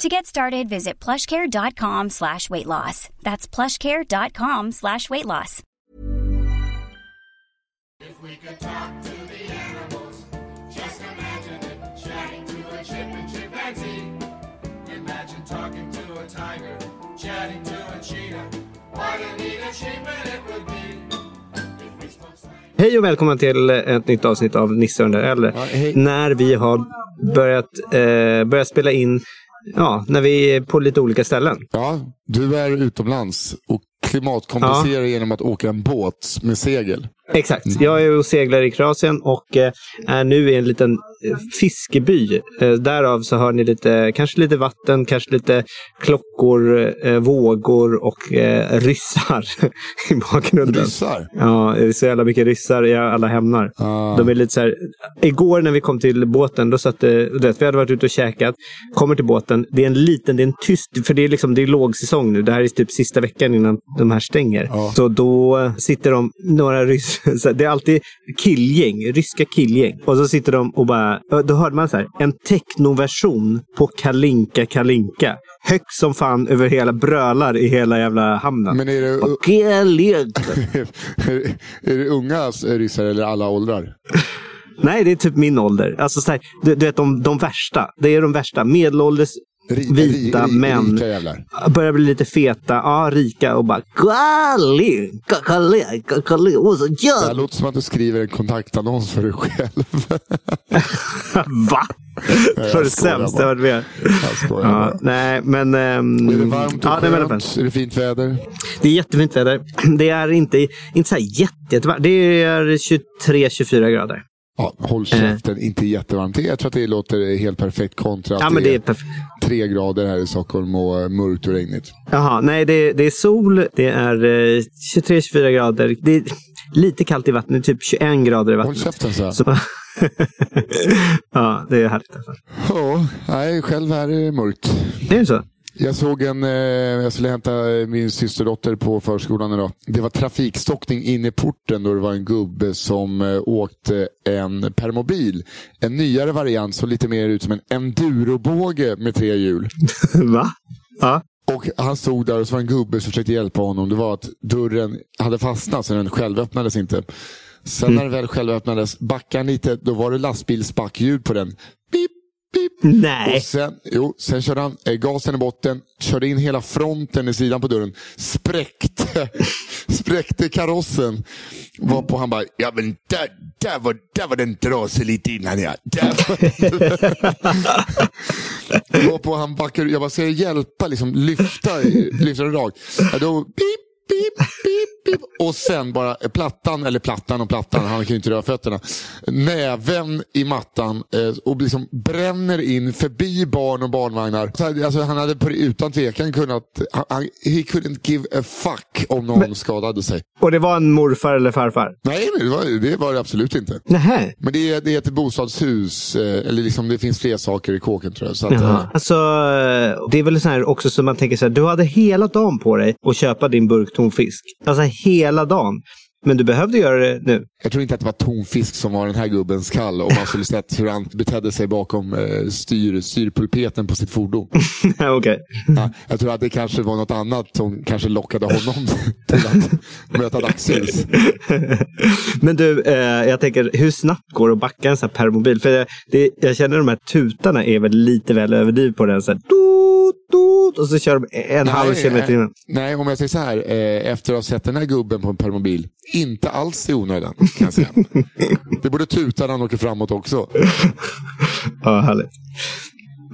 To get started, visit plushcare.com slash weight loss. That's plushcare.com slash weight loss. If we could talk to the animals, just imagine it. Chatting to a chip and chimpanzee. Imagine talking to a tiger, chatting to a cheetah. What a neat achievement it would be. Hej och välkomna till ett nytt avsnitt av Nisse och den där äldre. hej. När vi har börjat, eh, börjat spela in, ja, när vi är på lite olika ställen. Ja, du är utomlands och klimatkompenserar genom att åka en båt med segel. Exakt. Jag är och seglar i Kroatien och eh, är nu i en liten eh, fiskeby. Eh, Därav så hör ni lite, kanske lite vatten, kanske lite klockor, vågor och ryssar i bakgrunden. Ryssar? Ja, det är så jävla mycket ryssar i alla hämnar. Ah. De är lite så här, igår när vi kom till båten, då satt det, vi hade varit ute och käkat, kommer till båten, det är en liten, det är en tyst, för det är liksom, det är lågsäsong nu, det här är typ sista veckan innan de här stänger. Ja. Så då sitter de, några ryssar, det är alltid killgäng, ryska killgäng. Och så sitter de och bara, då hörde man så här, en technoversion på Kalinka Kalinka. Högt som fan över hela, brölar i hela jävla hamnen. Men är det, Kalinka. är, är det unga ryssar eller alla åldrar? Nej, det är typ min ålder. Alltså, så här, du, du vet, de, de värsta. Det är de värsta. Medelålders, Ri- vita ri- män. Rika jävlar. Börjar bli lite feta. Ja, rika och bara... Det här låter som att du skriver en kontaktannons för dig själv. Va? För det sämsta jag varit med. Ja, nej, men... ehm, Är det varmt och ja, det, är väldigt skönt? Är det fint väder? det är jättefint väder. Det är inte, inte så här jätte, jättevarmt. Det är 23-24 grader. Ja, håll käften, inte jättevarmt. Jag tror att det låter helt perfekt kontra att Ja, men det är perfekt. tre grader här i Stockholm och eh, mörkt och regnigt. Jaha, nej det, det är sol, det är eh, 23-24 grader. Det är lite kallt i vattnet, typ 21 grader i Håll vattnet. käften så. Så, ja, det är härligt. Ja, nej, själv här är det mörkt. Det är så? Jag såg en, eh, jag skulle hämta eh, min systerdotter på förskolan idag. Det var trafikstockning in i porten då det var en gubbe som eh, åkte en permobil. En nyare variant som lite mer ut som en endurobåge med tre hjul. Va? Ja. Och han stod där och så var en gubbe som försökte hjälpa honom. Det var att dörren hade fastnat så den självöppnades inte. Sen när den väl självöppnades, backade han lite, då var det lastbilsbackljud på den. Pip, pip. Nej. Och sen, jo, sen körde han eh, gasen i botten, körde in hela fronten i sidan på dörren, spräckte, spräckte karossen. Varpå han bara, ja men där, där, var, där var den trasig lite innan ja. Där var... Varpå han backar Jag bara, ska jag hjälpa, liksom, lyfta, lyfta den rakt? Ja, då, pip, pip, pip, pip. Och sen bara plattan, eller plattan och plattan, han kan ju inte röra fötterna. Näven i mattan eh, och liksom bränner in förbi barn och barnvagnar. Alltså, han hade utan tvekan kunnat, han, he couldn't give a fuck om någon skadade sig. Och det var en morfar eller farfar? Nej, men det var det, var det absolut inte. Nähä. Men det är, det är ett bostadshus, eh, eller liksom, det finns fler saker i kåken tror jag. Så att, eh, Alltså, det är väl så här också som man tänker så här, du hade hela dagen på dig att köpa din burk tom fisk. Alltså hela dagen. Men du behövde göra det nu. Jag tror inte att det var tonfisk som var den här gubbens kall om man skulle sett hur han betedde sig bakom eh, styr, styrpulpeten på sitt fordon. Okej. Ja, jag tror att det kanske var något annat som kanske lockade honom till att möta dagsljus. Men du, eh, jag tänker hur snabbt går det att backa en sån här permobil? För det, jag känner de här tutarna är väl lite väl överdrivet på den. Så här, Toot, och så kör de en halv kilometer nej, innan. nej, om jag säger så här. Eh, efter att ha sett den här gubben på en permobil. Inte alls i onödan, kan jag säga. Det borde tuta när han åker framåt också. Ja, härligt.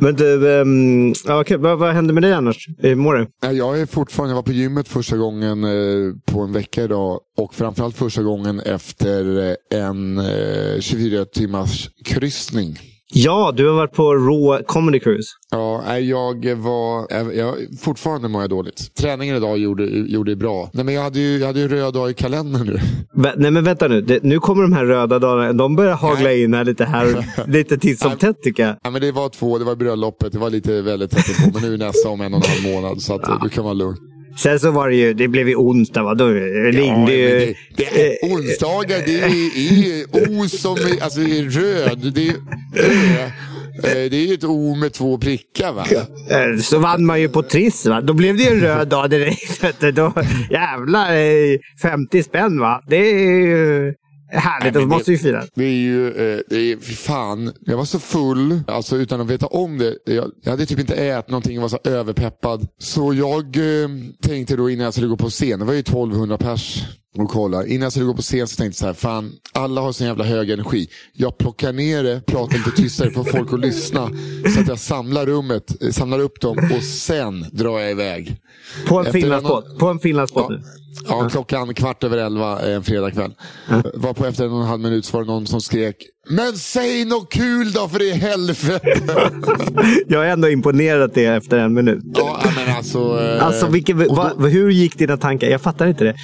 Men du, um, ja, okej, vad, vad händer med dig annars? Hur mår du? Nej, Jag är fortfarande, jag var på gymmet första gången eh, på en vecka idag. Och framförallt första gången efter eh, en eh, 24 timmars kryssning. Ja, du har varit på Raw Comedy Cruise. Ja, nej, jag var... Jag, fortfarande mår jag dåligt. Träningen idag gjorde, gjorde bra. Nej, men jag hade ju, jag hade ju röd dag i kalendern nu. Vä- Nej men vänta nu, det, nu kommer de här röda dagarna. De börjar hagla in här lite här, lite titt som tätt tycker jag. Ja, men det var två, det var bröllopet, det var lite väldigt tätt på. Men nu är nästa om en och en halv månad, så att, du kan vara lugn. Sen så var det ju, det blev ju onsdag va. Då ringde Ja, ju... det, det är, onsdagar, det är, är O som är, alltså, är röd. Det är Ö. Eh, Det är ett O med två prickar va? eh, Så vann man ju på Triss va. Då blev det ju en röd dag direkt. Då, jävlar, eh, 50 spänn va. Det är ju härligt. och måste vi fira. Det är ju, eh, det är, fan. Jag var så full, alltså utan att veta om det. Jag, jag hade typ inte ätit någonting, jag var så överpeppad. Så jag eh, tänkte då innan jag skulle gå på scen, det var ju 1200 pers och kolla. Innan jag skulle gå på scen så tänkte jag så här, fan alla har sån jävla hög energi. Jag plockar ner det, pratar lite tystare för folk att lyssna. Så att jag samlar rummet, eh, samlar upp dem och sen drar jag iväg. På en finlandsbåt. På en finlandsbåt Ja. nu. Ja, klockan kvart över elva en fredagkväll. Var på efter en och en halv minut så var det någon som skrek Men säg något kul då för i helvete! Jag är ändå imponerad det efter en minut. ja, men alltså. eh, Alltså vilken, och va, då- hur gick dina tankar? Jag fattar inte det.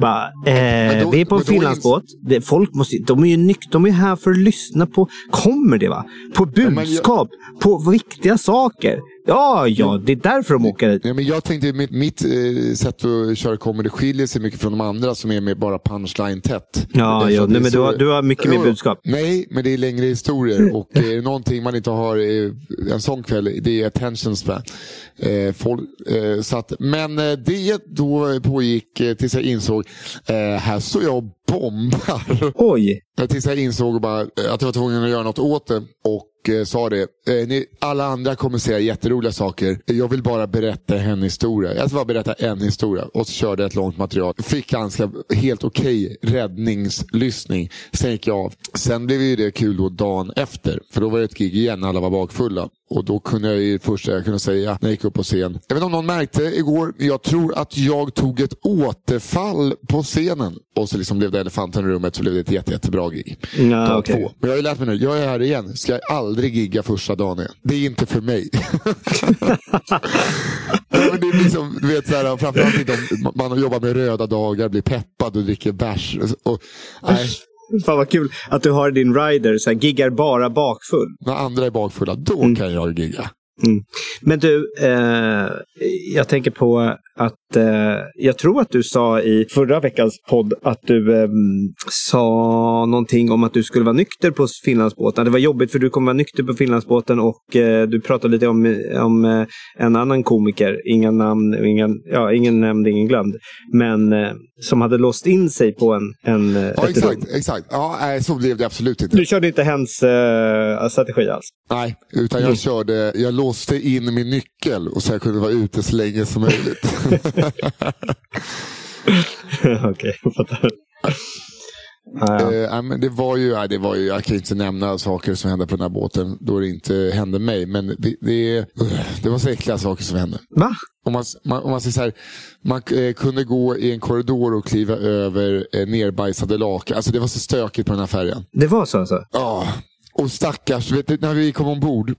Bara, eh, då- vi är på en då finlandsbåt. Det, folk måste, de är ju nyk, de är här för att lyssna på comedy, va? På men jag- budskap, på viktiga saker. Ja, ja, det är därför de åker dit. Ja, men jag tänkte mitt, mitt eh, sätt att köra comedy skiljer sig mycket från de andra som är med bara punchline tätt. Ja, ja nej, men du så- har, du har mycket mer budskap. Nej, men det är längre historier och är det någonting man inte har eh, en sån kväll, det är attention span. Eh, folk, eh, så att, men eh, det då pågick eh, tills jag insåg, eh, här står jag och bombar. Oj! Eh, Tills jag insåg bara, eh, att jag var tvungen att göra något åt det och eh, sa det. Eh, ni, alla andra kommer säga jätteroliga saker. Jag vill bara berätta en historia. Jag ska bara berätta en historia och så körde jag ett långt material. Fick ganska helt okej räddningslyssning. Sen gick jag av. Sen blev ju det kul då dagen efter. För då var det ett gig igen, alla var bakfulla. Och då kunde jag ju första jag kunde säga när jag gick upp på scen. Jag vet inte om någon märkte igår, jag tror att jag tog ett återfall på scenen. Och så liksom blev det elefanten i rummet så blev det ett jätte, jättebra gig. Ja, Dag okej. två. Men jag har ju lärt mig nu, jag är här igen. Ska jag aldrig gigga första dagen igen. Det är inte för mig. ja, men det är liksom, du vet, så här, framförallt om man jobbar med röda dagar, blir peppad och dricker bärs. Och, nej, Fan vad kul att du har din rider, så här, giggar bara bakfull. när andra är bakfulla, då kan jag gigga. Men du, eh, jag tänker på att eh, jag tror att du sa i förra veckans podd att du eh, sa någonting om att du skulle vara nykter på Finlandsbåten. Det var jobbigt för du kommer vara nykter på Finlandsbåten och eh, du pratade lite om, om eh, en annan komiker, inga namn, ingen, ja, ingen nämnd, ingen glömd, men eh, som hade låst in sig på en, en Ja, ett rum. exakt. exakt. Ja, nej, så blev det absolut inte. Du körde inte hens strategi alls? Nej, utan jag körde, jag låste in min nyckel och så jag kunde vara ute så länge som möjligt. Okej, jag fattar. Ja, ja. Eh, det var ju, det var ju, jag kan inte nämna saker som hände på den här båten då det inte hände mig. Men det, det, det var så äckliga saker som hände. Va? Om man, man, om man säger så här, man eh, kunde gå i en korridor och kliva över eh, nerbajsade lakan. Alltså det var så stökigt på den här färjan. Det var så alltså? Ja, och stackars, vet du, när vi kom ombord.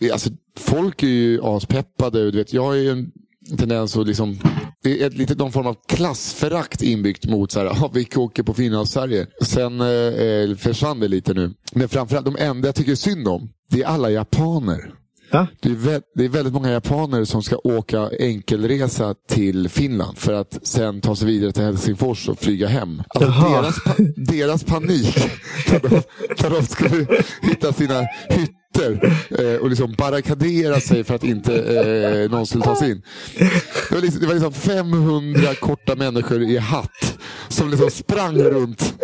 Det, alltså, folk är ju aspeppade. Du vet, jag har ju en tendens att liksom... Det är ett lite någon form av klassförakt inbyggt mot så här, ah, vi åker på Finlands-Sverige. Sen eh, eh, försvann det lite nu. Men framförallt, de enda jag tycker synd om, det är alla japaner. Va? Det är, vä- det är väldigt många japaner som ska åka enkelresa till Finland för att sen ta sig vidare till Helsingfors och flyga hem. Alltså Jaha. deras, pa- deras panik när de, när de skulle hitta sina hytter eh, och liksom barrikadera sig för att inte eh, någon skulle ta sig in. Det var, liksom, det var liksom 500 korta människor i hatt som liksom sprang runt.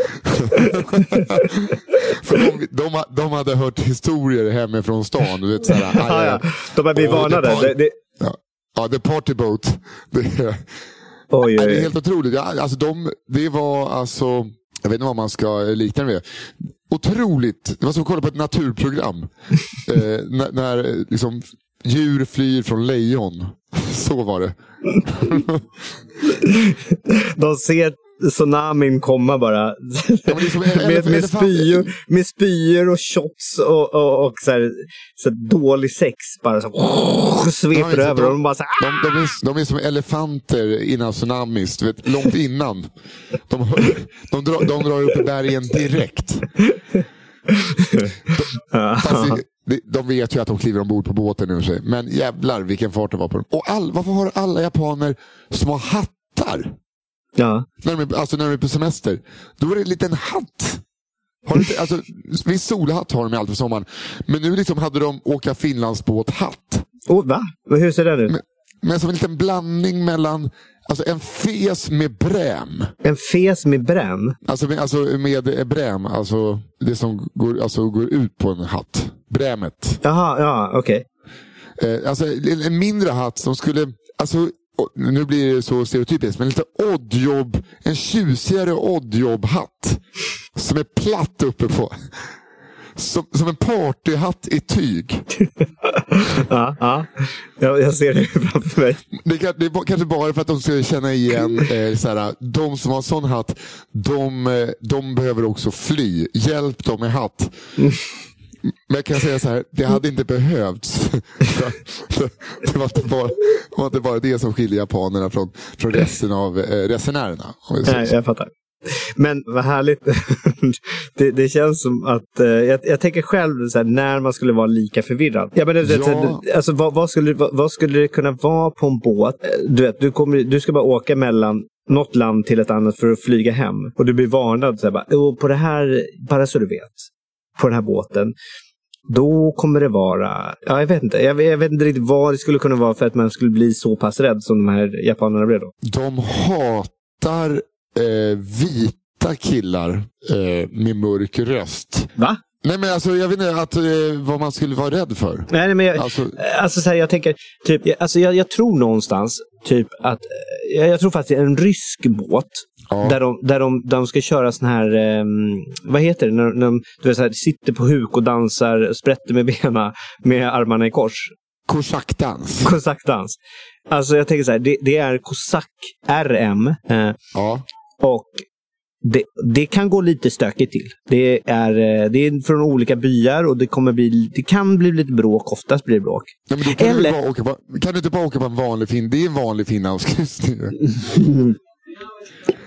för de, de, de hade hört historier hemifrån stan. Du vet, så här, Ja, ja. De har blivit varnade. Det, det, Ja. Ja, The Party Boat. Det, är- Oj, det är helt otroligt. Alltså de, det var alltså, jag vet inte vad man ska likna det med. Otroligt. Det var som att kolla på ett naturprogram. eh, när när eh, liksom, djur flyr från lejon. Så var det. De ser tsunamin komma bara. Ja, men det är som en med, med, spyor, med spyor och shots och, och, och så här, så här dålig sex bara så sveper över och de bara så här, De, de, är, de är som elefanter innan tsunamis, du vet, långt innan. De, de, drar, de drar upp bergen direkt. Det- det- de vet ju att de kliver ombord på båten nu. sig. Men jävlar vilken fart det var på dem. Och all, varför har alla japaner små hattar? Ja. När de, är, alltså när de är på semester. Då är det en liten hatt. Har inte, alltså, viss solhatt har de alltid på sommaren. Men nu liksom hade de åka Finlandsbåt-hatt. Oh, va? Hur ser den ut? Men, men som en liten blandning mellan alltså en fes med bräm. En fes med bränn? Alltså med, alltså med bräm, alltså det som går, alltså går ut på en hatt. Brämet. Jaha, ja, okej. Eh, alltså en, en mindre hatt som skulle, alltså nu blir det så stereotypiskt, men lite oddjobb, en tjusigare oddjobb-hatt. Som är platt uppe på. Som, som en partyhatt i tyg. Ja, ja. Jag, jag ser det framför mig. Det, kan, det är kanske bara för att de ska känna igen, eh, såhär, de som har sån hatt, de, eh, de behöver också fly. Hjälp dem med hatt. Men jag kan säga så här, det hade inte behövts. det, var inte bara, det var inte bara det som skiljer japanerna från, från resten av eh, resenärerna. Nej, jag fattar. Men vad härligt. det, det känns som att, eh, jag, jag tänker själv så här, när man skulle vara lika förvirrad. Ja, men det, Ja. Alltså, vad, vad, skulle, vad, vad skulle det kunna vara på en båt? Eh, Du, vet, du, kommer, du ska bara åka mellan något land till ett annat för att flyga hem. Och du blir varnad. Så här, bara, "Oh, på det här, bara så du vet, på den här båten. Då kommer det vara, ja, jag vet inte, jag, jag vet inte riktigt vad det skulle kunna vara för att man skulle bli så pass rädd som de här japanerna blev då. De hatar eh, vita killar eh, med mörk röst. Va? Nej men alltså jag vet inte att, eh, vad man skulle vara rädd för. Nej, nej, men jag, Alltså- alltså, så här, jag tänker, typ, jag, alltså, jag, jag tror någonstans typ att, eh, jag, jag tror faktiskt en rysk båt Ja. där, de, där de, de ska köra sån här, ehm, vad heter det, när, när de du vet, så här, sitter på huk och dansar, sprätter med benen med armarna i kors. Kosackdans. Kosackdans. Alltså jag tänker så här, det, det är kosack RM eh, Ja. och det, det kan gå lite stökigt till. Det är, eh, det är från olika byar och det, kommer bli, det kan bli lite bråk. Oftast blir det bråk. Då kan, Eller- du bara på, kan du inte bara åka på en vanlig fin? Det är en vanlig finlandskryssning.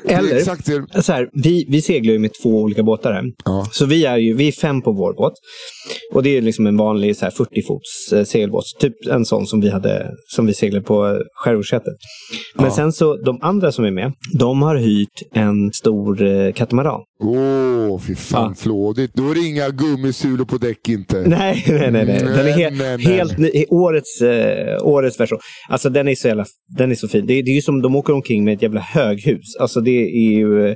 Eller, så här, vi, vi seglar ju med två olika båtar här. Ja. Så vi är ju vi är fem på vår båt. Och det är liksom en vanlig så här, 40-fots eh, segelbåt. Typ en sån som vi, hade, som vi seglade på eh, Skärgårdssätet. Men Ja. sen så, de andra som är med, de har hyrt en stor eh, katamaran. Åh, fy fan Ja. flådigt. Då är det inga gummisulor på däck inte. Nej, nej, nej. nej. Den är Nej, he- nej, nej. helt ny, årets, eh, årets version. Alltså den är så jävla, den är så fin. Det, är- det är ju som de åker omkring med ett jävla höghus. Alltså det är ju, eh,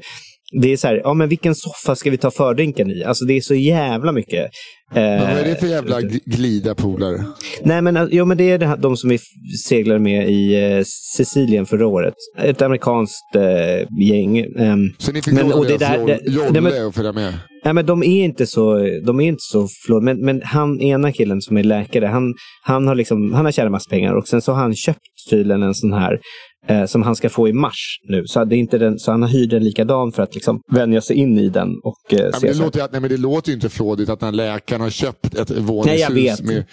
det är så här, ja men vilken soffa ska vi ta fördrinken i? Alltså det är så jävla mycket. Eh, vad är det för jävla gl- glida polare? Nej men, alltså, jo, men det är det här, de som vi seglade med i eh, Sicilien förra året. Ett amerikanskt eh, gäng. ehm, Så ni fick Men- och det där- joll- jolle nej, men- och följa med? Nej, men de är inte så, de är inte så flådiga. Men, men han ena killen som är läkare, han, han har, liksom, han har tjänat massa pengar och sen så har han köpt tydligen en sån här eh, som han ska få i mars nu. Så, det är inte den, så han har hyrt en likadan för att liksom vänja sig in i den. Och, eh, Ja, se men det, så låter, nej, men det låter ju inte flådigt att när läkaren har köpt ett Nej, våningshus med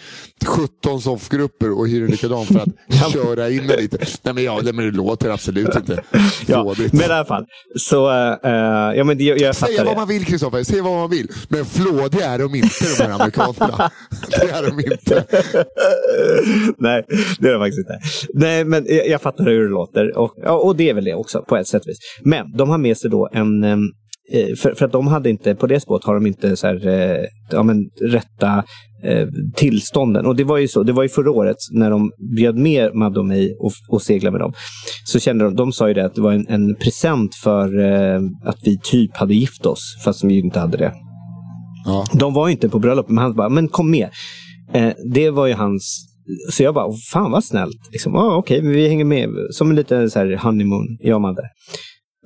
17 soffgrupper och hyr en likadan för att köra in det lite. Nej men, ja, nej, men det låter absolut inte ja, flådigt. men i alla fall. Så, eh, ja, men det, jag, jag Säga vad man vill Kristoffer, säga vad man vill. Men flådiga är de inte de här amerikanerna. det är de inte. Nej, det är det faktiskt inte. Nej, men jag, jag fattar hur det låter. Och, ja, och det är väl det också på ett sätt och vis. Men de har med sig då en... eh, För, för att de hade inte, på deras båt har de inte så här, eh, ja, men, rätta eh, tillstånden. Och det var ju så, det var ju förra året när de bjöd med Madde och mig och, och segla med dem. Så kände de, de sa ju det att det var en, en present för eh, att vi typ hade gift oss, fast vi inte hade det. Ja. De var inte på bröllop, men han bara, men kom med. Det var ju hans så jag bara, "Åh, fan vad snällt. Liksom, ah, Okej, vi hänger med. Som en liten så här honeymoon, jag Madde.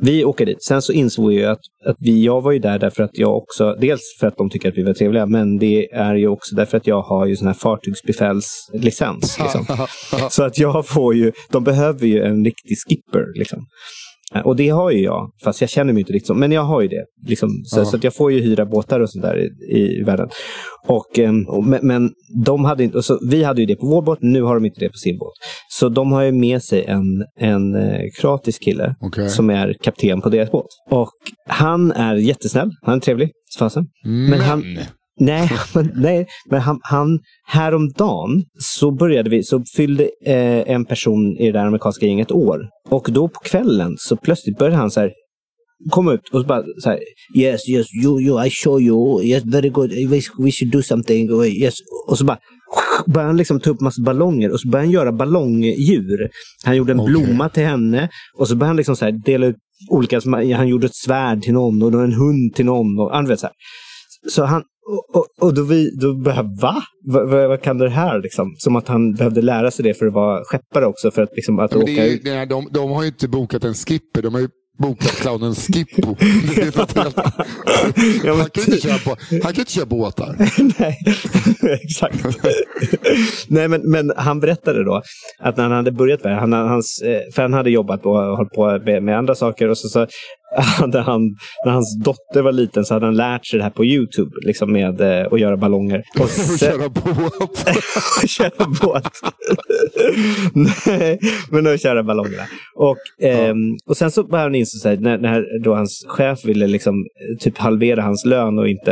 Vi åker dit. Sen så insåg jag att, att vi, jag var ju där därför att jag också, dels för att de tycker att vi var trevliga, men det är ju också därför att jag har ju sån här fartygsbefälslicens. Liksom. så att jag får ju, de behöver ju en riktig skipper. Liksom. Eh, Och det har ju jag, fast jag känner mig inte riktigt så. Men jag har ju det. Liksom, så, Ja. så jag får ju hyra båtar och sånt där i, i världen. Och, ehm, och, men, men de hade inte, så, vi hade ju det på vår båt, nu har de inte det på sin båt. Så de har ju med sig en, en eh, kroatisk kille Okej. som är kapten på deras båt. Och han är jättesnäll, han är trevlig, fasen. Men, han- Nej, men, nej, men han, han, häromdagen så började vi, så fyllde eh, en person i det där amerikanska gänget år. Och då på kvällen så plötsligt började han så här komma ut och så bara så här, yes, yes, you, you, I show you, yes, very good, we, we should do something, yes. Och så bara började han liksom ta upp massa ballonger och så började han göra ballongdjur. Han gjorde en Okej. blomma till henne och så började han liksom så här dela ut olika, han han gjorde ett svärd till någon och då en hund till någon. Och, han vet, så här. Så han, och, och, och då, vi, då började va? Vad, vad, vad kan det här liksom? Som att han behövde lära sig det för att vara skeppare också. För att, liksom, att Ja, åka är, ut. är, de, de har ju inte bokat en skipper, de har ju bokat clownen Skippo. Ja, han, kan inte typ. köra, på- han kan ju inte köra båtar. Nej, exakt. Nej, men, men han berättade då att när han hade börjat med det, han, hans, eh, för han hade jobbat och hållit på med, med andra saker och så, så hade han, när hans dotter var liten så hade han lärt sig det här på Youtube, liksom med eh, att göra ballonger. Och Och sen, köra båt. köra båt. Nej, men att köra ballongerna. Och, ehm, och sen så började han inse så här, när, när då hans chef ville liksom, eh, typ halvera hans lön och inte...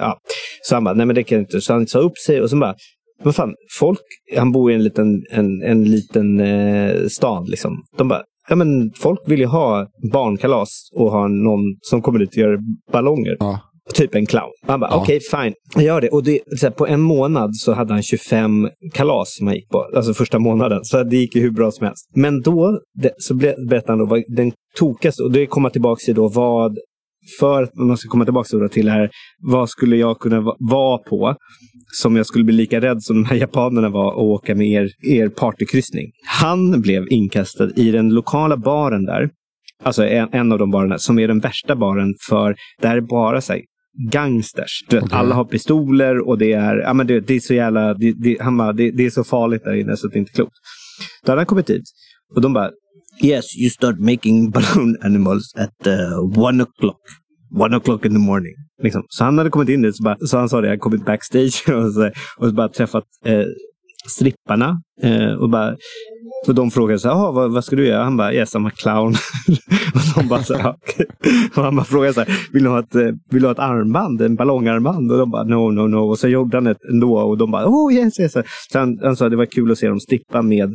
Ja. Så han bara, nej men det kan jag inte. Så han sa upp sig och så bara, vad fan, folk, han bor i en liten, en, en liten eh, stad liksom. De bara, ja men folk vill ju ha barnkalas och ha någon som kommer dit och gör ballonger. Ja. Typ en clown. Han bara, Ja. okej fine, jag gör det. Och det, här, på en månad så hade han 25 kalas som han gick på. Alltså första månaden. Så det gick ju hur bra som helst. Men då det, så berättade han då vad den tokigaste, och det kommer tillbaka till då vad, för att man ska komma tillbaka till det här, vad skulle jag kunna va- vara på som jag skulle bli lika rädd som de här japanerna var att åka med er, er partykryssning. Han blev inkastad i den lokala baren där. Alltså en, en av de barerna som är den värsta baren för där är bara så här, gangsters. Du vet, Okej. Alla har pistoler och det är, ja, men det, det är så jävla, det, det, han bara, det, det är så farligt där inne så det är inte klokt. Då hade han kommit dit och de bara Yes, you start making balloon animals at uh, one o'clock. One o'clock in the morning. Liksom. Så han hade kommit in dit, så, bara, så han sa det, jag hade kommit backstage och så, och så bara träffat eh, stripparna. Eh, och, bara, och de frågade så här, vad, vad ska du göra? Han bara, yes I'm a clown. och de bara, så här, och han bara frågade så här, vill du, ha ett, eh, vill du ha ett armband? En ballongarmband? Och de bara, no, no, no. Och så gjorde han ett ändå och de bara, oh yes, yes. Så han, han sa det var kul att se dem strippa med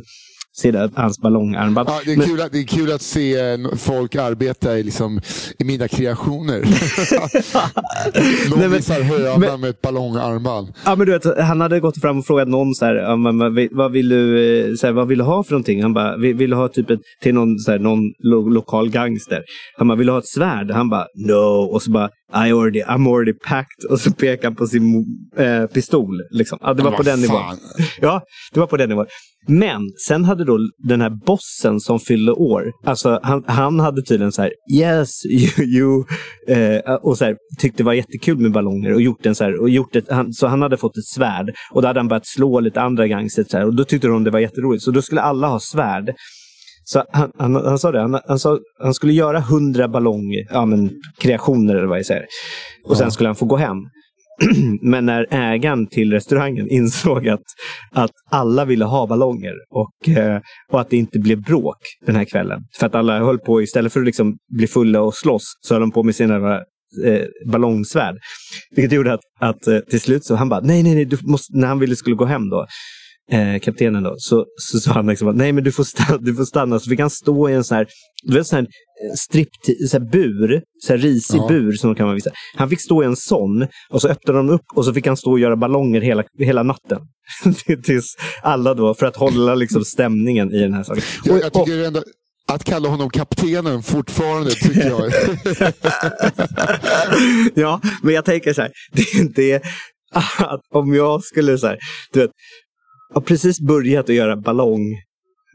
se där, hans ballongarmband. Ja, det, är Men- kul att, det är kul att se eh, folk arbeta i, liksom, i mina kreationer. Någon visar hönan men- med ett ballongarmband. Ja, men du vet, han hade gått fram och frågat någon så här, vad vill- du, eh, så här, vad vill du ha för någonting? Han bara, vill, vill du ha typ ett, till någon, så här, någon lo, lokal gangster? Han bara, vill du ha ett svärd? Han bara, no. Och så bara, I already, I'm already packed. Och så pekade han på sin eh, pistol. Liksom. Ja, det var på den nivån. Ja, det var på den nivån. Men sen hade då den här bossen som fyllde år, alltså han, han hade tydligen så här, yes, you, you eh, och så här, tyckte det var jättekul med ballonger och gjort en så här, och gjort ett, han, så han hade fått ett svärd och då hade han börjat slå lite andra gangsters och då tyckte de det var jätteroligt. Så då skulle alla ha svärd. Så han, han, han sa det, han, han, sa, han skulle göra hundra ballong, ja, men, kreationer eller vad jag säger. Och sen skulle han få gå hem. Men när ägaren till restaurangen insåg att, att alla ville ha ballonger och, eh, och att det inte blev bråk den här kvällen. För att alla höll på, istället för att liksom bli fulla och slåss, så höll de på med sina eh, ballongsvärd. Vilket gjorde att, att eh, till slut så han bara, nej, nej, nej, du måste, när han ville skulle gå hem då, eh, kaptenen då, så, så sa han liksom, att, nej men du får, stanna, du får stanna. Så fick han stå i en sån här, du vet sån här eh, stripp, så här bur, så här risig Ja. bur som de kan man visa. Han fick stå i en sån och så öppnade de upp och så fick han stå och göra ballonger hela, hela natten. Tills alla då, för att hålla liksom stämningen i den här saken. Jag, jag tycker ändå, att kalla honom kaptenen fortfarande tycker jag. ja, men jag tänker så här. Det är inte att om jag skulle så här, du vet, har precis börjat att göra ballong,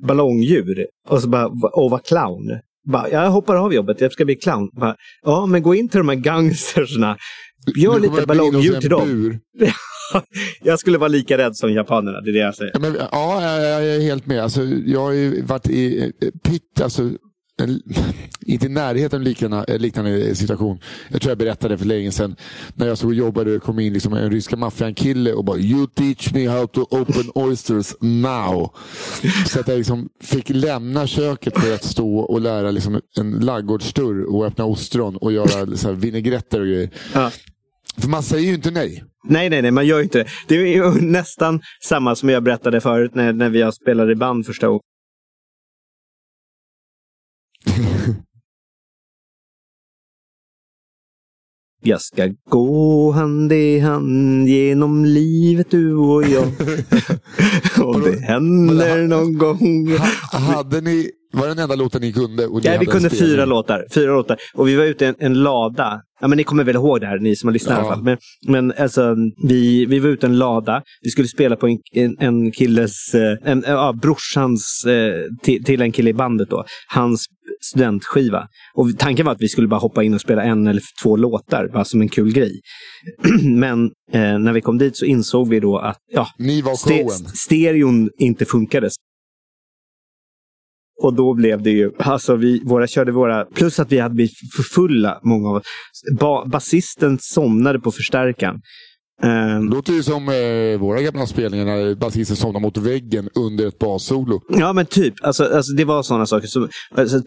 ballongdjur och så bara, och vara clown. Bara, jag hoppar av jobbet, jag ska bli clown. Bara, ja, men gå in till de här gangsterserna. Gör lite ballongdjur till dem. jag skulle vara lika rädd som japanerna, det är det jag säger. Ja, men, ja, jag, är helt med. Alltså, jag har ju varit i pytt, alltså, en, inte i närheten liknande, liknande situation. Jag tror jag berättade för länge sedan när jag så och jobbade och kom in liksom en ryska maffiankille och bara You teach me how to open oysters now. Så att jag liksom fick lämna köket för att stå och lära liksom en laggårdsdörr och öppna ostron och göra så här vinägretter och grejer. Ja. För man säger ju inte nej. Nej, nej, nej, man gör ju inte det. Det är ju nästan samma som jag berättade förut när, när vi har spelat i band första gången. Jag ska gå hand i hand genom livet du och jag. Om det händer någon gång. Ha, hade ni, var den enda låten ni kunde? Och ni Ja, vi kunde fyra låtar, fyra låtar. Och vi var ute i en, en lada. Ja, men ni kommer väl ihåg det här, ni som har lyssnat i Ja. alla fall. Men, men alltså, vi, vi var ute i en lada. Vi skulle spela på en, en, en killes, eh, en, ja, brorsans, eh, till, till en kille i bandet då. Hans studentskiva. Och tanken var att vi skulle bara hoppa in och spela en eller två låtar, bara som en kul grej. men eh, när vi kom dit så insåg vi då att ja, Ni var showen. stereon inte funkade. Och då blev det ju, alltså vi våra, körde våra, plus att vi hade blivit för fulla, många av oss. Ba, basisten somnade på förstärkaren. Ehm, låter ju som eh, våra gamla spelningar när basisten somnar mot väggen under ett bassolo. Ja men typ, alltså, alltså det var sådana saker. Som, alltså,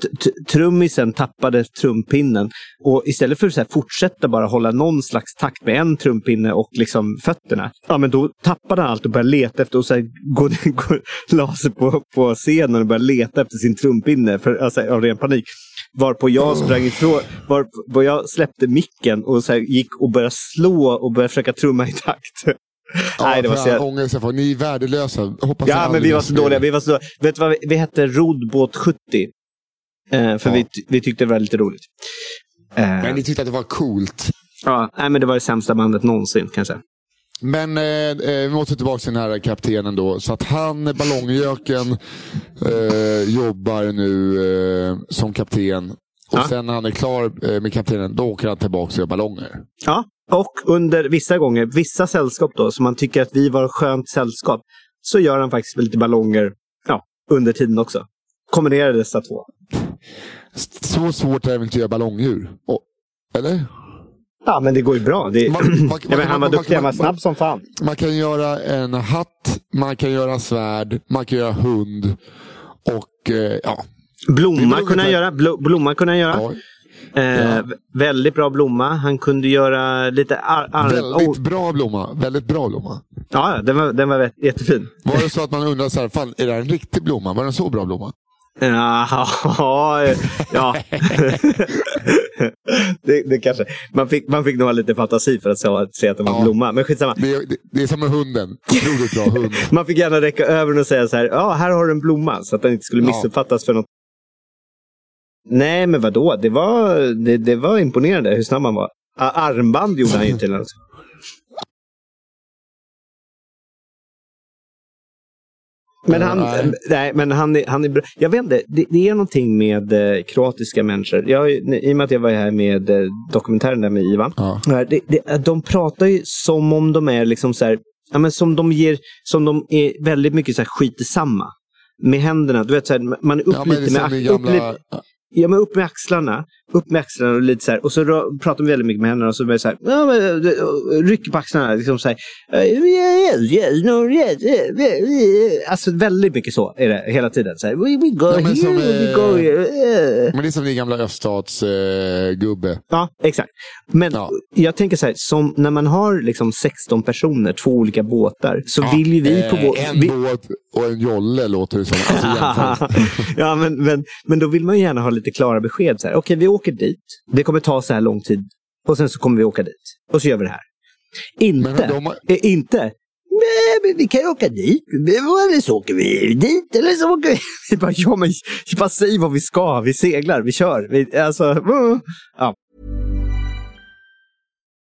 trummisen tappade trumpinnen och istället för att så här, fortsätta bara hålla någon slags takt med en trumpinne och liksom fötterna. Ja men då tappade han allt och började leta efter och så här, gå, gå, la sig på, på scenen och började leta efter sin trumpinne för, alltså, av ren panik. Varpå jag sprang ifrån, varpå jag släppte micken och så gick och började slå och började försöka trumma i takt. Nej, det var så jävla- ångest, jag Ni är värdelösa. Hoppas jag Ja, men vi var så dåliga. Vi, var så dåliga. Vet du vad vi, vi hette Roddbåt 70. Eh, för Ja. vi, vi tyckte det var lite roligt. Eh, Men ni tyckte att det var coolt. ja, nej, men det var det sämsta bandet någonsin kan jag säga. Men eh, eh, vi måste tillbaka till den här kaptenen då. Så att han, ballongjöken, eh, jobbar nu eh, som kapten. Och Ja. sen när han är klar eh, med kaptenen, då åker han tillbaka och gör ballonger. Ja, och under vissa gånger, vissa sällskap då, som man tycker att vi var skönt sällskap, så gör han faktiskt lite ballonger ja, under tiden också. Kombinerar dessa två. Så svårt är det väl inte att göra ballongdjur? Eller? Ja, men det går ju bra. Det, Man- man- ja, han var duktig, han var snabb som fan. Man kan göra en hatt, man kan göra svärd, man kan göra hund. Och eh, ja. Blomma kunde han göra. Blo, blomma kunde han göra. ja Eh, Ja. vä- Väldigt bra blomma. Han kunde göra lite... Väldigt oh, bra blomma. Väldigt bra blomma. ja, den var, den var jättefin. Var det så att man undrar så här, fan, är det här en riktig blomma? Var det en så bra blomma? Ja, ja. det, det kanske. Man fick, man fick nog ha lite fantasi för att se, att det var en Ja. blomma. Men skitsamma. Det är, det, det är som med hunden. Otroligt bra hund. Man fick gärna räcka över den och säga så här. Ja, här har du en blomma. Så att den inte skulle Ja. missuppfattas för något. Nej, men vadå? Det var, det, det var imponerande hur snabb han var. Armband gjorde han ju till också. Men han, Nej. nej, men han, är, han är bra. Jag vet inte, det, det är någonting med eh, kroatiska människor. Jag, I och med att jag var här med eh, dokumentären där med Ivan. Ja. Det, det, de pratar ju som om de är liksom så här, ja, men som de ger, som de är väldigt mycket så här skit i samma. Med händerna, du vet så här, man är upp Ja, lite med, upp, gamla... ja, men upp med axlarna. Upp med axlarna och lite så här. Och så pratar de väldigt mycket med händerna och så börjar det så här, ja, men, eh, rycker på axlarna. Liksom så här, alltså väldigt mycket så är det hela tiden. Så här, we, go Ja, men here, som, we eh, go here. Men det är som din gamla öststatsgubbe. Eh, gubbe. Ja, exakt. Men Ja. jag tänker så här, som när man har liksom 16 personer, två olika båtar, så vill ju vi på Eh, vår... En vi... båt och en jolle låter det som. Alltså, ja, men, men, men då vill man ju gärna ha lite klara besked. Så här, Okej, vi åker dit. Det kommer ta så här lång tid. Och sen så kommer vi åka dit. Och så gör vi det här. Inte. Men de eh, inte. Nej, men vi kan ju åka dit. Eller så åker vi dit. Eller så åker vi... vi bara, ja, men bara säg vad vi ska. Vi seglar, vi kör. Vi, alltså, mm. ja.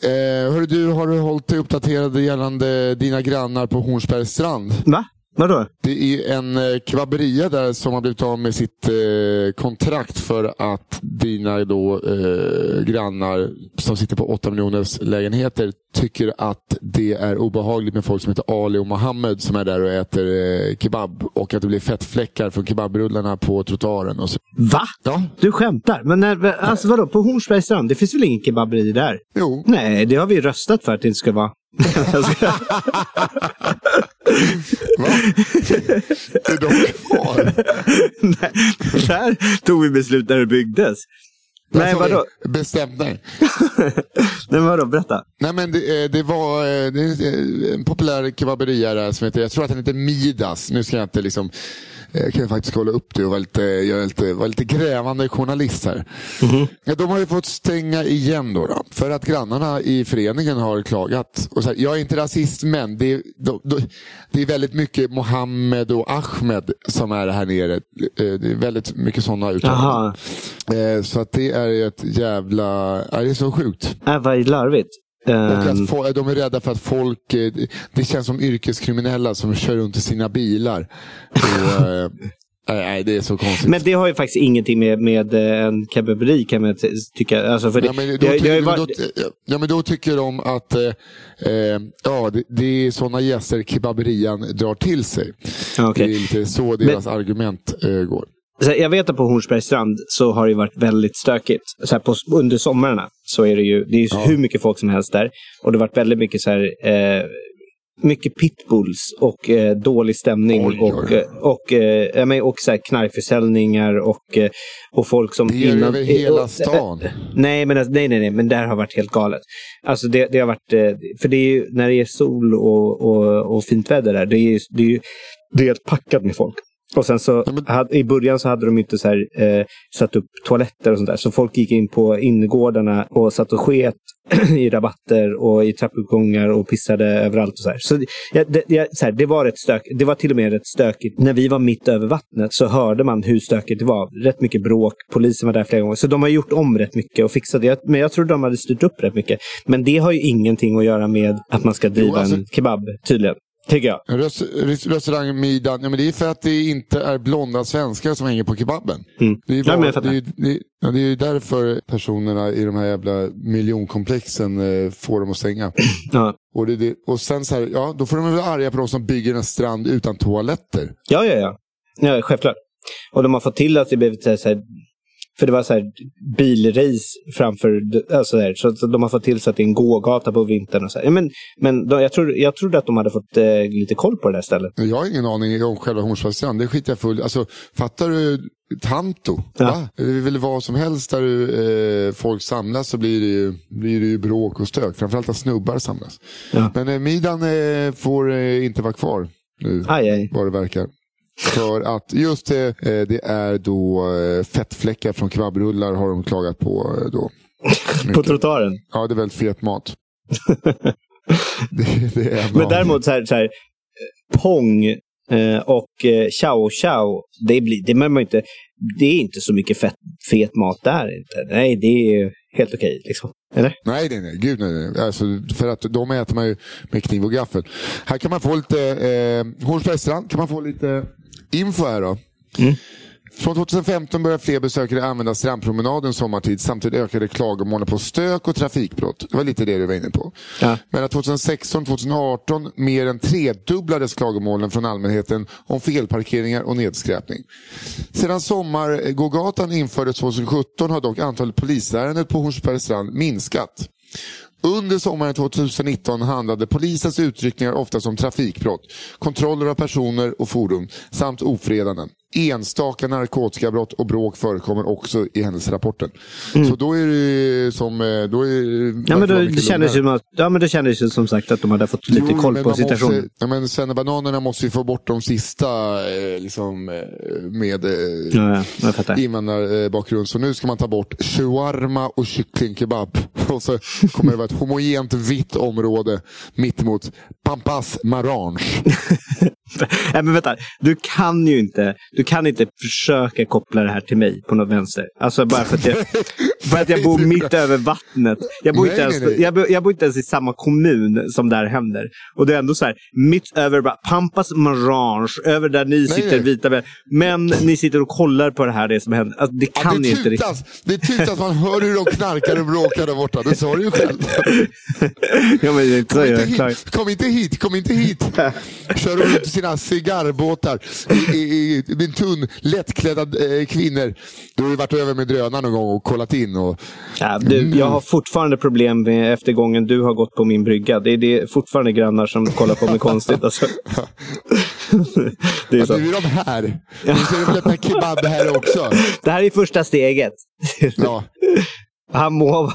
Eh, hörru du, har du hållit dig uppdaterad gällande dina grannar på Hornsbergs strand? Va? Vadå? Det är en eh, kebaberia där som har blivit av med sitt eh, kontrakt för att dina då, eh, grannar som sitter på 8 miljoners lägenheter tycker att det är obehagligt med folk som heter Ali och Mohammed som är där och äter eh, kebab och att det blir fettfläckar från kebabrullarna på trottoaren. Och så. Va? Ja, Du skämtar? Men när, alltså vadå, på Hornsbergs strand, det finns väl ingen kebaberi där? jo. Nej, det har vi röstat för att det inte ska vara. Va? är de kvar? Nej, där tog vi beslut när det byggdes. Nej, vadå? Bestämt nej. Nej, vadå? Berätta. Nej men det, eh, det var eh, det en populär kebaberia där som heter, jag tror att den heter Midas. Nu ska jag inte liksom, jag kan faktiskt kolla upp det och vara lite, jag är lite, vara lite grävande journalist här. Ja, de har ju fått stänga igen då, då för att grannarna i föreningen har klagat. Och så här, jag är inte rasist men det är, de, de, det är väldigt mycket Mohammed och Ahmed som är här nere. Eh, Det är väldigt mycket sådana uttalanden. Eh, Så att det är ett jävla, det är så sjukt. Äh, vad larvigt. Fo- de är rädda för att folk, eh, det känns som yrkeskriminella som kör runt i sina bilar. Och, eh, nej, det är så konstigt. men det har ju faktiskt ingenting med, med eh, en kebaberi kan man ty- tycka. Alltså för det, Ja men, då, det, det varit, då, ja, men då tycker de att eh, ja, det, det är sådana gäster kebaberian drar till sig. Okej. Det är lite så deras argument eh, går. Jag vet att på Hornsbergs strand så har det varit väldigt stökigt. Så på, under sommarna så är det ju, det är ju hur mycket folk som helst där. Och det har varit väldigt mycket så här, eh, mycket pitbulls och eh, dålig stämning. Oj, och, oj. eh, och, eh, ja, men, och så här, knarkförsäljningar och, eh, och folk som... Det är över hela och- stan. Nej, men, alltså, nej, nej, nej, men det här har varit helt galet. Alltså det, det har varit, eh, för det är ju, när det är sol och, och, och fint väder där, det är ju det är, ju- det är helt packat med folk. Och sen så, hade, i början så hade de inte så här, eh, satt upp toaletter och sånt där. Så folk gick in på innergårdarna och satt och sket i rabatter och i trappuppgångar och pissade överallt. Och så här. Så, det- ja, det, ja, så här, det var rätt stök, Det var till och med rätt stökigt. När vi var mitt över vattnet så hörde man hur stökigt det var. Rätt mycket bråk. Polisen var där flera gånger. Så de har gjort om rätt mycket och fixat det. Men jag tror de hade styrt upp rätt mycket. Men det har ju ingenting att göra med att man ska driva alltså- en kebab, tydligen. Tycker jag. Res- restaurangmiddagen, ja, men det är för att det inte är blonda svenskar som hänger på kebaben. Mm. Det, är bara, fattar. det, är, det, är- ja, det är därför personerna i de här jävla miljonkomplexen eh, får dem att stänga. Ja. Och, det, det, och sen så här, ja, då får de väl vara arga på de som bygger en strand utan toaletter. Ja, ja, ja. ja självklart. Och de har fått till att det blivit så här för det var så här bilrace framför, alltså där, så, så de har fått till så att det är en gågata på vintern. Och så här. Men men de, jag, tror, jag trodde att de hade fått eh, lite koll på det där stället. Jag har ingen aning om själva Hornsbergs strand, det skiter jag full Alltså, fattar du Tanto? Ja. Va? Det är väl vad som helst där eh, folk samlas så blir det, ju, blir det ju bråk och stök. Framförallt att snubbar samlas. Ja. Men eh, middagen eh, får eh, inte vara kvar. nu. Aj, aj. Vad det verkar. För att just det, eh, det är då eh, fettfläckar från kebabrullar har de klagat på. eh, Då. På trottoaren. Ja, det är väldigt fet mat. det, det är en Men däremot så här, så här eh, Pong eh, och eh, Chow Chow, det, blir, det, man inte, det är inte så mycket fett, fet mat där. Inte. Nej, det är helt okej. liksom. Eller? Nej, nej, nej. Gud, nej, nej. Alltså, för att de äter man ju med kniv och gaffel. Här kan man få lite, eh, Hornsbergsstrand kan man få lite info här då. Från 2015 började fler besökare använda strandpromenaden sommartid. Samtidigt ökade klagomålen på stök och trafikbrott. Det var lite det du var inne på. Ja. Mellan 2016 och 2018 mer än tredubblades klagomålen från allmänheten om felparkeringar och nedskräpning. Sedan Sommargågatan infördes 2017 har dock antalet polisärenden på Hornsbergs strand minskat. Under sommaren 2019 handlade polisens utryckningar oftast om trafikbrott, kontroller av personer och fordon samt ofredanden. Enstaka narkotikabrott och bråk förekommer också i händelserapporten. Så då är det som... eh, Då är, Mm. Ja, men då, det kändes ju, ja, men det kändes ju som sagt att de hade fått lite Jo, koll på situationen. Måste, ja, men Svennebananerna måste ju få bort de sista eh, liksom, eh, med Ja, ja, invandrarbakgrund. Så nu ska man ta bort shawarma och kycklingkebab. Och så kommer det vara ett homogent vitt område mittemot Pampas Marange. Nej, men vänta. Du kan ju inte, du kan inte försöka koppla det här till mig på något vänster. Alltså bara för att jag, för att jag bor mitt över vattnet. Jag bor, Nej, inte ens, nej, nej. Jag, bor, jag bor inte ens i samma kommun som där händer. Och det är ändå så här, mitt över bara, Pampas Marange, över där ni sitter vita män. Men ni sitter och kollar på det här, det som händer. Alltså, det Ja, kan det, ju inte riktigt. det tutas, man hör hur de knarkar och bråkar där borta. Det sa du ju själv. ja, men det Kom inte, hit, kom inte hit, kom inte hit. Kör runt sina cigarrbåtar i, i, i, en tunn, lättklädda eh, kvinnor. Du har ju varit över med drönaren någon gång och kollat in. Och, Ja, du, jag har fortfarande problem med efter gången du har gått på min brygga. Det är, det fortfarande grannar som kollar på mig konstigt. Alltså. det är ja, så. nu är de här. Nu ser de öppna kebab här också. Det här är första steget. Ja. Han må,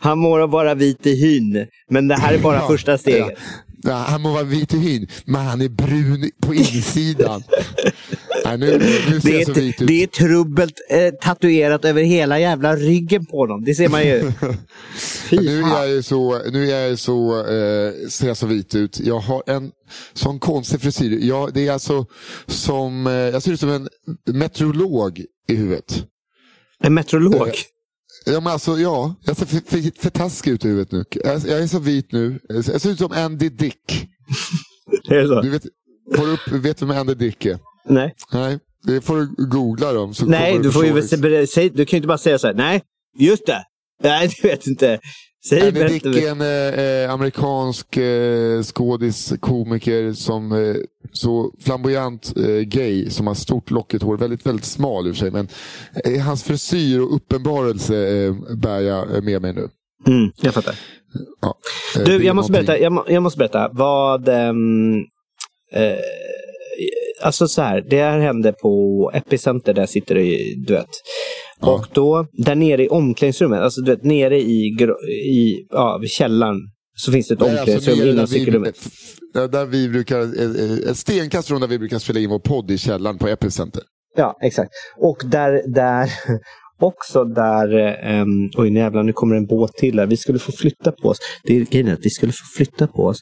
han må vara vit i hyn, men det här är bara Ja, första steget. Ja, han må vara vit i hyn, men han är brun på insidan. Nej, nu, nu ser Det jag så är, vit ut. det är trubbelt eh, tatuerat över hela jävla ryggen på dem. Det ser man ju. Nu är jag ju så, nu är jag så, eh, ser jag så vit ut. Jag har en sån konstig frisyr. Jag, det är alltså som, eh, jag ser ut som en meteorolog i huvudet. En meteorolog. Ja, men alltså, ja, jag ser för, för, för taskig ut i huvudet nu. Jag, jag är så vit nu. Jag ser ut som Andy Dick. Är det så? Du vet, får du upp, vet du vem Andy Dick är? Nej, Nej, det får du googla dem. Så Nej du, får ju du kan ju inte bara säga så här. Nej, just det. Nej, du vet inte. Säg Andy Dick är en eh, amerikansk eh, skådis, komiker som eh, så flamboyant eh, gay som har stort lockigt hår. Väldigt, väldigt smal ur sig. Men eh, hans frisyr och uppenbarelse eh, bär jag eh, med mig nu. Mm, jag fattar. Ja, eh, Du, jag måste, berätta, jag, må- jag måste berätta. Vad... ehm, eh, alltså så här, det här hände på Epicenter där sitter i, du vet. Ja. Och då, där nere i omklädningsrummet, alltså du vet, nere i, i ja, källaren, så finns det ett Det alltså omklädningsrum nere innan cykelrummet. Där vi brukar, eh, eh, ett stenkast från där vi brukar spela in vår podd i källaren på Epicenter. Ja, exakt. Och där, där också där, um, oj nu jävlar, nu kommer en båt till här. Vi skulle få flytta på oss. Det är grejen att vi skulle få flytta på oss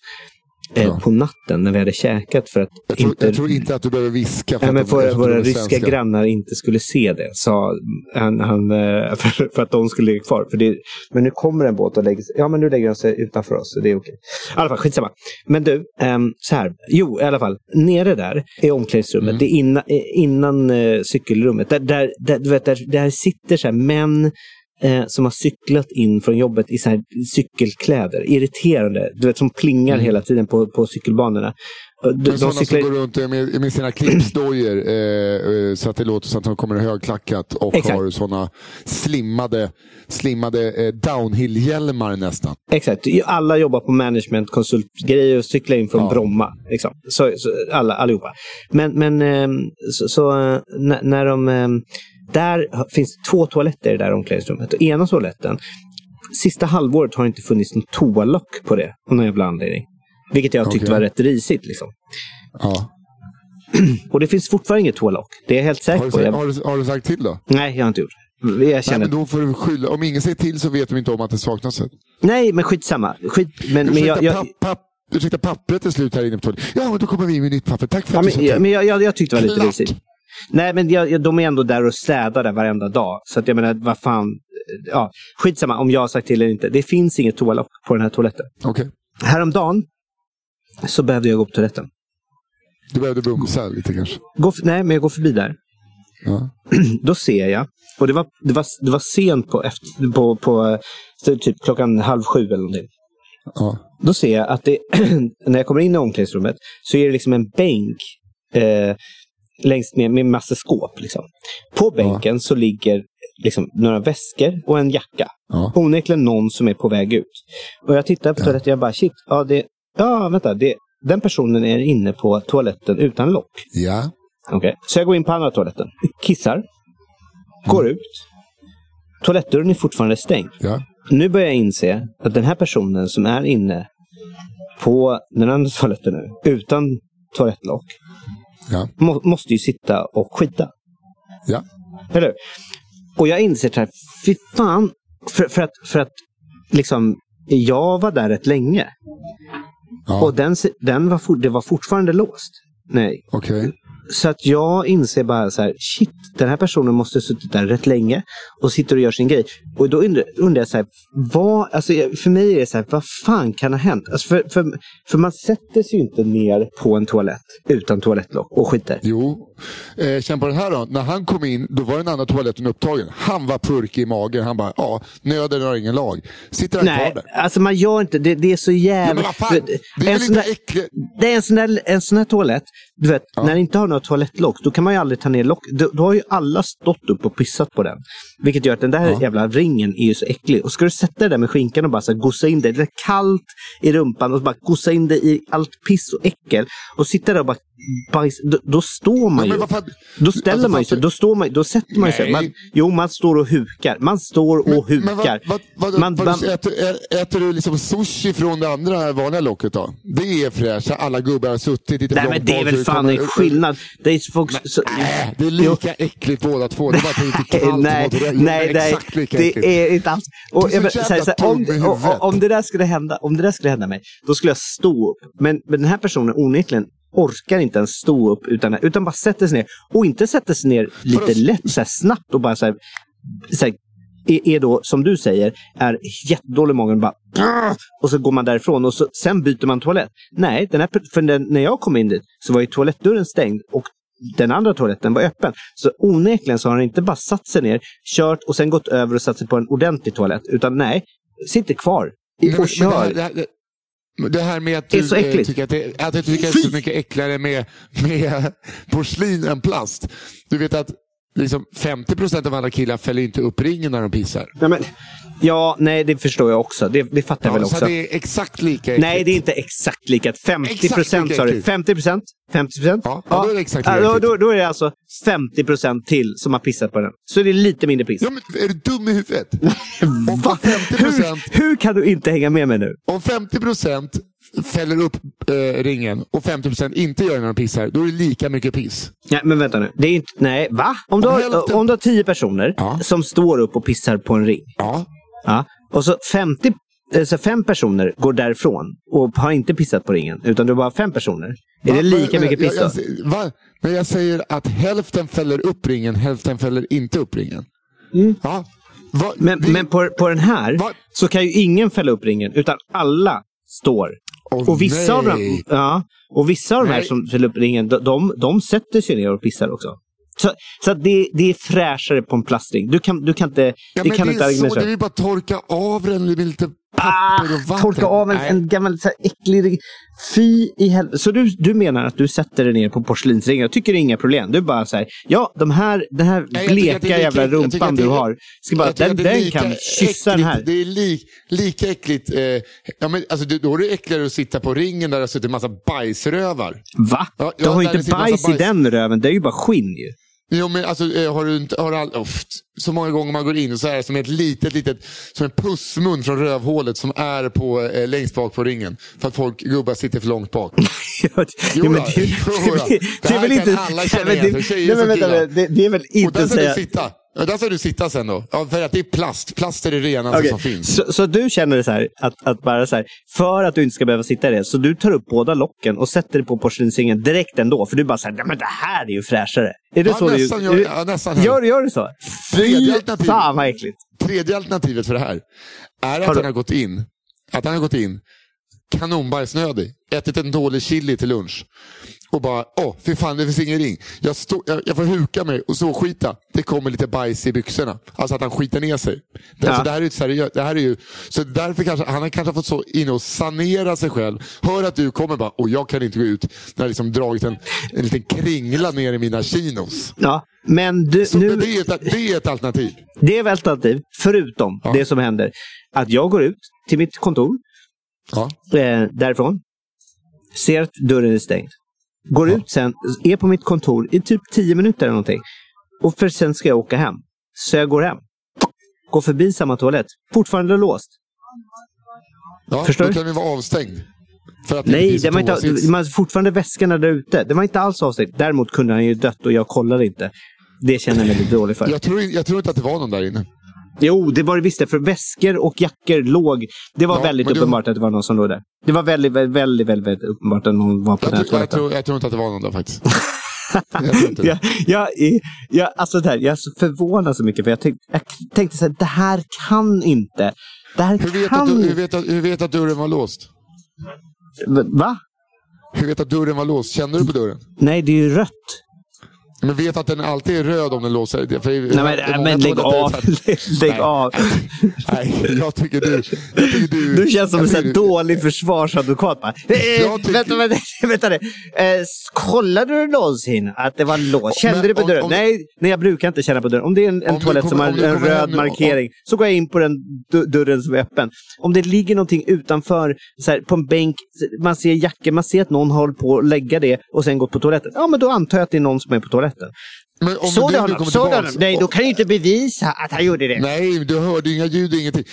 eh, på natten när vi hade käkat för att Jag tror, inte... jag tror inte att du behöver viska. För men att de- våra, eftersom de våra är ryska svenska. grannar inte skulle se det, sa han, han eh, för, för att de skulle ligga kvar. För det, men nu kommer en båt och lägger sig, ja men nu lägger den sig utanför oss, så det är okej. I alla fall, skitsamma. Men du, ehm, så här, jo i alla fall, nere där är omklädningsrummet, Mm. det är innan, innan eh, cykelrummet. Där, där, där, du vet, där, där sitter så här män eh, som har cyklat in från jobbet i så här cykelkläder. Irriterande, du vet som plingar hela tiden på, på cykelbanorna. De, Mm. De cyklar... som går runt med, med sina clipsdojor eh, eh, så att det låter som att de kommer högklackat och Exakt. har sådana slimmade, slimmade eh, downhill-hjälmar nästan. Exakt. Alla jobbar på management, konsultgrejer och cyklar in från Ja. Bromma. Liksom. Så, så, alla, allihopa. Men, men ehm, så, så eh, när, när de... där finns två toaletter i det där omklädningsrummet. Och ena toaletten, sista halvåret har det inte funnits någon toalock på det. Av någon jävla anledning. Vilket jag tyckte var rätt risigt. Liksom. Ja. Och det finns fortfarande inget toalock. Det är jag helt säker Har, du, på. sagt- Jag... har, du, har du sagt till då? Nej, jag har inte gjort det. Jag Nej, känner... men då får du skylla. Om ingen säger till så vet de inte om att det saknas ett. Nej, men skitsamma. Skit... Men, men jag, jag... papp, papp, ursäkta, pappret är slut här inne på toaletten. Ja, men då kommer vi med nytt papper. Tack för Ja, att du sa men, till. men jag, jag, jag tyckte det var lite risigt. Nej, men jag, de är ändå där och städar där varenda dag. Så att jag menar, vad fan. Ja, skitsamma om jag har sagt till eller inte. Det finns inget toalock på den här toaletten. Okej. Häromdagen så behövde jag gå på toaletten. Du behövde bumsa lite kanske. Gå, nej, men jag går förbi där. Ja. Då ser jag, och det var, det var, det var sent på, efter, på, på eh, typ klockan halv sju eller någonting. Ja. Då ser jag att det, när jag kommer in i omklädningsrummet så är det liksom en bänk eh, längst med, med massa skåp. Liksom. På bänken så ligger liksom några väskor och en jacka. Ja. Onekligen någon som är på väg ut. Och jag tittar på toaletten och jag bara shit, ja, det, ja vänta, det, den personen är inne på toaletten utan lock. Ja. Okej. Så jag går in på andra toaletten, kissar, går ut. Toalettdörren är fortfarande stängd. Ja. Nu börjar jag inse att den här personen som är inne på den andra toaletten nu, utan toalettlock, Ja. må, måste ju sitta och skita. Ja. Eller? Och jag inser så här, fy fan, för, för, att, för att liksom, jag var där rätt länge. Ja. Och den, den var, for, det var fortfarande låst. Nej, Okej så att jag inser bara så här, shit, den här personen måste ha suttit där rätt länge och sitter och gör sin grej. Och då undrar, undrar jag så här, vad, alltså för mig är det så här, vad fan kan ha hänt? Alltså för, för, för man sätter sig ju inte ner på en toalett utan toalettlock och skiter. Jo. Eh, känn på den här då. När han kom in, då var den andra toaletten upptagen. Han var purkig i magen. Han bara, ja, nöden har ingen lag. Sitter han Nej, kvar där? alltså man gör inte, det, det är så Ja, jävla... fan, det är en väl sån inte där- äckligt? Det är en sån, där, en sån här toalett, du vet, när det inte har något toalettlock, då kan man ju aldrig ta ner lock. Då, då har ju alla stått upp och pissat på den. Vilket gör att den där jävla ringen är ju så äcklig. Och ska du sätta dig där med skinkan och bara så här, gossa in det, det är kallt i rumpan och bara gossa in det i allt piss och äckel. Och sitta där och bara bajs, då, då står man Ja, ju. men vad fan- Då ställer Alltså, man ju sig, då, står man, då sätter man ju sig. Nej. Man, jo, man står och hukar. Man står och hukar. Men vad, vad, vad, man, man, äter, äter du liksom sushi från det andra vanliga locket då? Det är fräscht. Alla gubbar har suttit lite nej, men det är väl fan en skillnad. Det är folk, så, Nej, det är lika äckligt båda två. Det är bara är kallt nej, nej, nej, Exakt lika det äckligt. är inte alls. Och, jag menar, så här, jävla så här, om, i om, om, det där skulle hända, om det där skulle hända mig, då skulle jag stå upp. Men, men den här personen onekligen orkar inte ens stå upp utan, utan bara sätter sig ner. Och inte sätter sig ner lite att- lätt, så här, snabbt och bara så här, så här, är, är då, som du säger, är jättedålig i magen bara och så går man därifrån och så, sen byter man toalett. Nej, den här, för den, när jag kom in dit så var ju toalettdörren stängd och den andra toaletten var öppen. Så onekligen så har han inte bara satt sig ner, kört och sen gått över och satt sig på en ordentlig toalett. Utan nej, sitter kvar men- och men det kör. här- det här- det- här med att du så eh, tycker att det, att du tycker att det är så mycket äckligare med, med porslin än plast. Du vet att liksom 50% av alla killar fäller inte upp ringen när de pissar. Nej, men, ja, nej, det förstår jag också. Det, det fattar jag väl Ja, så också. det är exakt lika äckligt. Nej, det är inte exakt lika. 50 Exakt procent sa du? äckligt. 50 procent? 50 procent? Ja, ja, då är det exakt lika Ja, då, då, är det alltså 50 procent till som har pissat på den. Så det är lite mindre piss. Ja, men är du dum i huvudet? Va? 50%, Hur, hur kan du inte hänga med mig nu? om 50% fäller upp eh, ringen och 50% inte gör det när de pissar, då är det lika mycket piss. Nej, men vänta nu. Det är inte, nej, va? Om du, Om har, om du har 10 personer Ja. som står upp och pissar på en ring. Ja. Ja, och så 50, alltså fem personer går därifrån och har inte pissat på ringen. Utan det är bara fem personer. Är det lika Men- mycket piss jag, jag, va? När jag säger att hälften fäller upp ringen, hälften fäller inte upp ringen. Ja. Va? Men, Det- men på, på den här Va? så kan ju ingen fälla upp ringen, utan alla står. Åh, och, vissa av dem, nej. ja, och vissa av de här Nej. som fäller upp ringen, de, de, de sätter sig ner och pissar också. Så, så det, det är fräschare på en plastring. Du kan, du kan inte, Ja, det kan det inte är så, det är ju bara torka av den med lite papper och vatten. torka av en, en gammal så här, äcklig... Fy i helvete. Så du, du menar att du sätter dig ner på porslinsringen och tycker det är inga problem? Du bara säger, ja, de här, den här Nej, jag bleka jävla lika- jag tycker rumpan du har, ska bara, Jag den, den kan kyssa den här. Det är li, lika äckligt. Eh, ja, men, alltså, då är det äckligare att sitta på ringen där det har suttit en massa bajsrövar. Va? Ja, du har ju inte massa bajs i bajs. den röven, det är ju bara skinn ju. Jo, men alltså, eh, har du inte, har du all, oh, så många gånger man går in så är det som ett litet, litet, som en pussmun från rövhålet som är på, eh, längst bak på ringen. För att folk, gubbar sitter för långt bak. Ja, Jo, men det, Jo, det, Det det är väl inte... alla känna igen, det- nej, men som vänta, killar. det, det är väl Och inte där att ska säga... du sitta. Ja, där ska du sitta sen då. Ja, för att det är plast. Plast är det renaste Okej, som finns. Så, så du känner det så här, att, att bara så här, för att du inte ska behöva sitta i det, så du tar upp båda locken och sätter det på porslinsringen direkt ändå. För du bara säger, men det här är ju fräschare. Är det Ja, så nästan du, gör- du, ja, nästan. gör, gör du så? Fy fan vad äckligt. Tredje alternativet för det här är att Har han har gått in, att han har gått in kanonbajsnödig, ätit en dålig chili till lunch och bara, åh, fy fan det finns ingen ring. Jag, stå, jag, jag får huka mig och så skita. Det kommer lite bajs i byxorna. Alltså att han skiter ner sig. Det, Ja. alltså, det här är ju seriöst, det här är ju, så därför kanske, han har kanske fått så in och sanera sig själv. Hör att du kommer bara, och jag kan inte gå ut. När jag liksom dragit en, en liten kringla ner i mina chinos. Ja, men du, Så nu, det, är ett, det är ett alternativ. det är ett alternativ, förutom Ja. det som händer. Att jag går ut till mitt kontor, Ja. eh, därifrån, ser att dörren är stängd. Går ut sen, är på mitt kontor i typ 10 minuter eller någonting. Och för sen ska jag åka hem. Så jag går hem. Går förbi samma toalett. Fortfarande låst. Ja, Förstår då du? kan den vara avstängd. Nej, det var inte, man fortfarande väskorna där ute. Det var inte alls avstängt. Däremot kunde han ju dött och jag kollade inte. Det känner jag mig lite dålig för. jag, tror, jag tror inte att det var någon där inne. Jo, det var det visst. För väskor och jackor låg... Det var Ja, väldigt men du- uppenbart att det var någon som låg där. Det var väldigt, väldigt, väldigt, väldigt, uppenbart att någon var på Jag, den här tror, jag, tror, jag tror inte att det var någon där faktiskt. jag jag, jag, alltså det här, jag är så förvånad så mycket. För jag, tänkte, jag tänkte så här, det här kan inte. Det här Hur vet, kan att, du- hur, vet att, hur vet att dörren var låst? Va? Hur vet att dörren var låst? Kände du på dörren? Nej, det är ju rött. Men vet att den alltid är röd om den låser? För Nej, men, många men lägg av. lägg Nej. av. Nej, jag tycker du... Jag tycker du, Du känns som en sån dålig försvarsadvokat. Bara, Jag tycker- Vänta, vänta, vänta. Eh, kollade du någonsin att det var låst? Kände Men du på om- dörren? om- nej, nej, jag brukar inte känna på dörren. Om det är en, en Om toalett kommer- som har om en röd markering så går jag in på den dörren som är öppen. Om det ligger någonting utanför, så här, på en bänk, man ser jackor, man ser att någon håller på att lägga det och sen går på toaletten. Ja, men då antar jag att det är någon som är på toaletten. Men om Såg du du honom? kommer Såg du tillbaks- honom? Nej, då kan ju inte bevisa att han gjorde det. Nej, du hörde inga ljud, ingenting.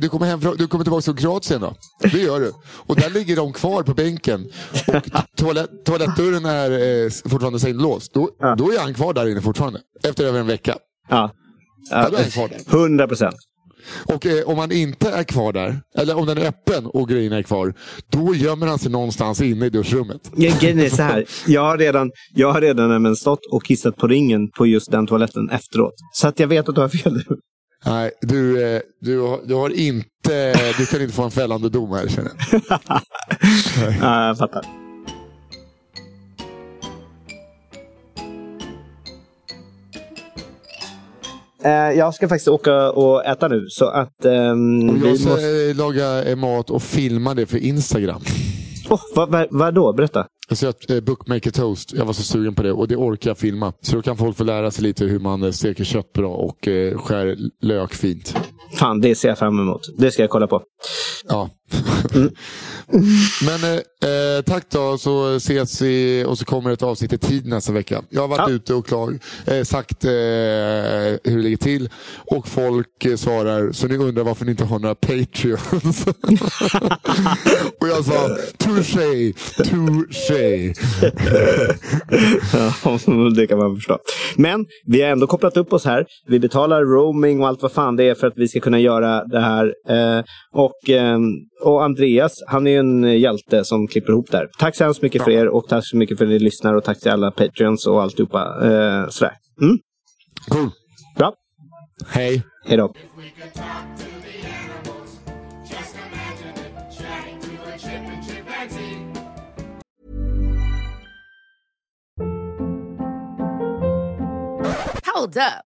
Du kommer, hem, du kommer tillbaka från Kroatien då? Det gör du. Och där ligger de kvar på bänken. Och toalett, toalettdörren är eh, fortfarande sänglåst. Då, Ja. då är han kvar där inne fortfarande. Efter över en vecka. Ja. Ja, då är han kvar där. 100 procent. Och eh, om han inte är kvar där, eller om den är öppen och grejerna är kvar, då gömmer han sig någonstans inne i duschrummet. Grejen är så här. Jag har redan, jag har redan nämligen stått och kissat på ringen på just den toaletten efteråt. Så att jag vet att du har fel. Nej, du, eh, du, du har inte, du kan inte få en fällande dom här känner jag. Ja, jag fattar. Jag ska faktiskt åka och äta nu. Så att vi jag ska måste... eh, laga eh, mat och filma det för Instagram. Oh, vad, vad, vad då? Berätta. Jag ser att eh, Bookmaker Toast, jag var så sugen på det och det orkar jag filma. Så då kan folk få lära sig lite hur man eh, steker kött bra och eh, skär lök fint. Fan, det ser jag fram emot. Det ska jag kolla på. Ja. Men eh, eh, tack då, så ses vi och så kommer ett avsnitt i tid nästa vecka. Jag har varit Ja. ute och klar, eh, sagt eh, hur det ligger till och folk eh, svarar, så ni undrar varför ni inte har några Patreons. och jag sa, touché, touché. Ja, det kan man förstå. Men vi har ändå kopplat upp oss här. Vi betalar roaming och allt vad fan det är för att vi ska kunna göra det här. Eh, och, och Andreas, han är ju en hjälte som klipper ihop där. Tack så hemskt mycket för er och tack så mycket för att ni lyssnar och tack till alla Patreons och alltihopa. Eh, sådär. Mm, Cool. bra. Hej. Hej då. Hold up.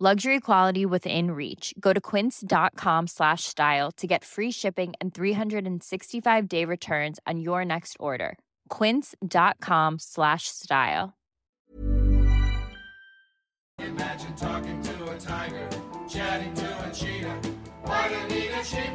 Luxury quality within reach. Go to quince.com slash style to get free shipping and 365 day returns on your next order. Quince.com slash style. Imagine talking to a tiger, chatting to a cheetah. Why do you need a sheep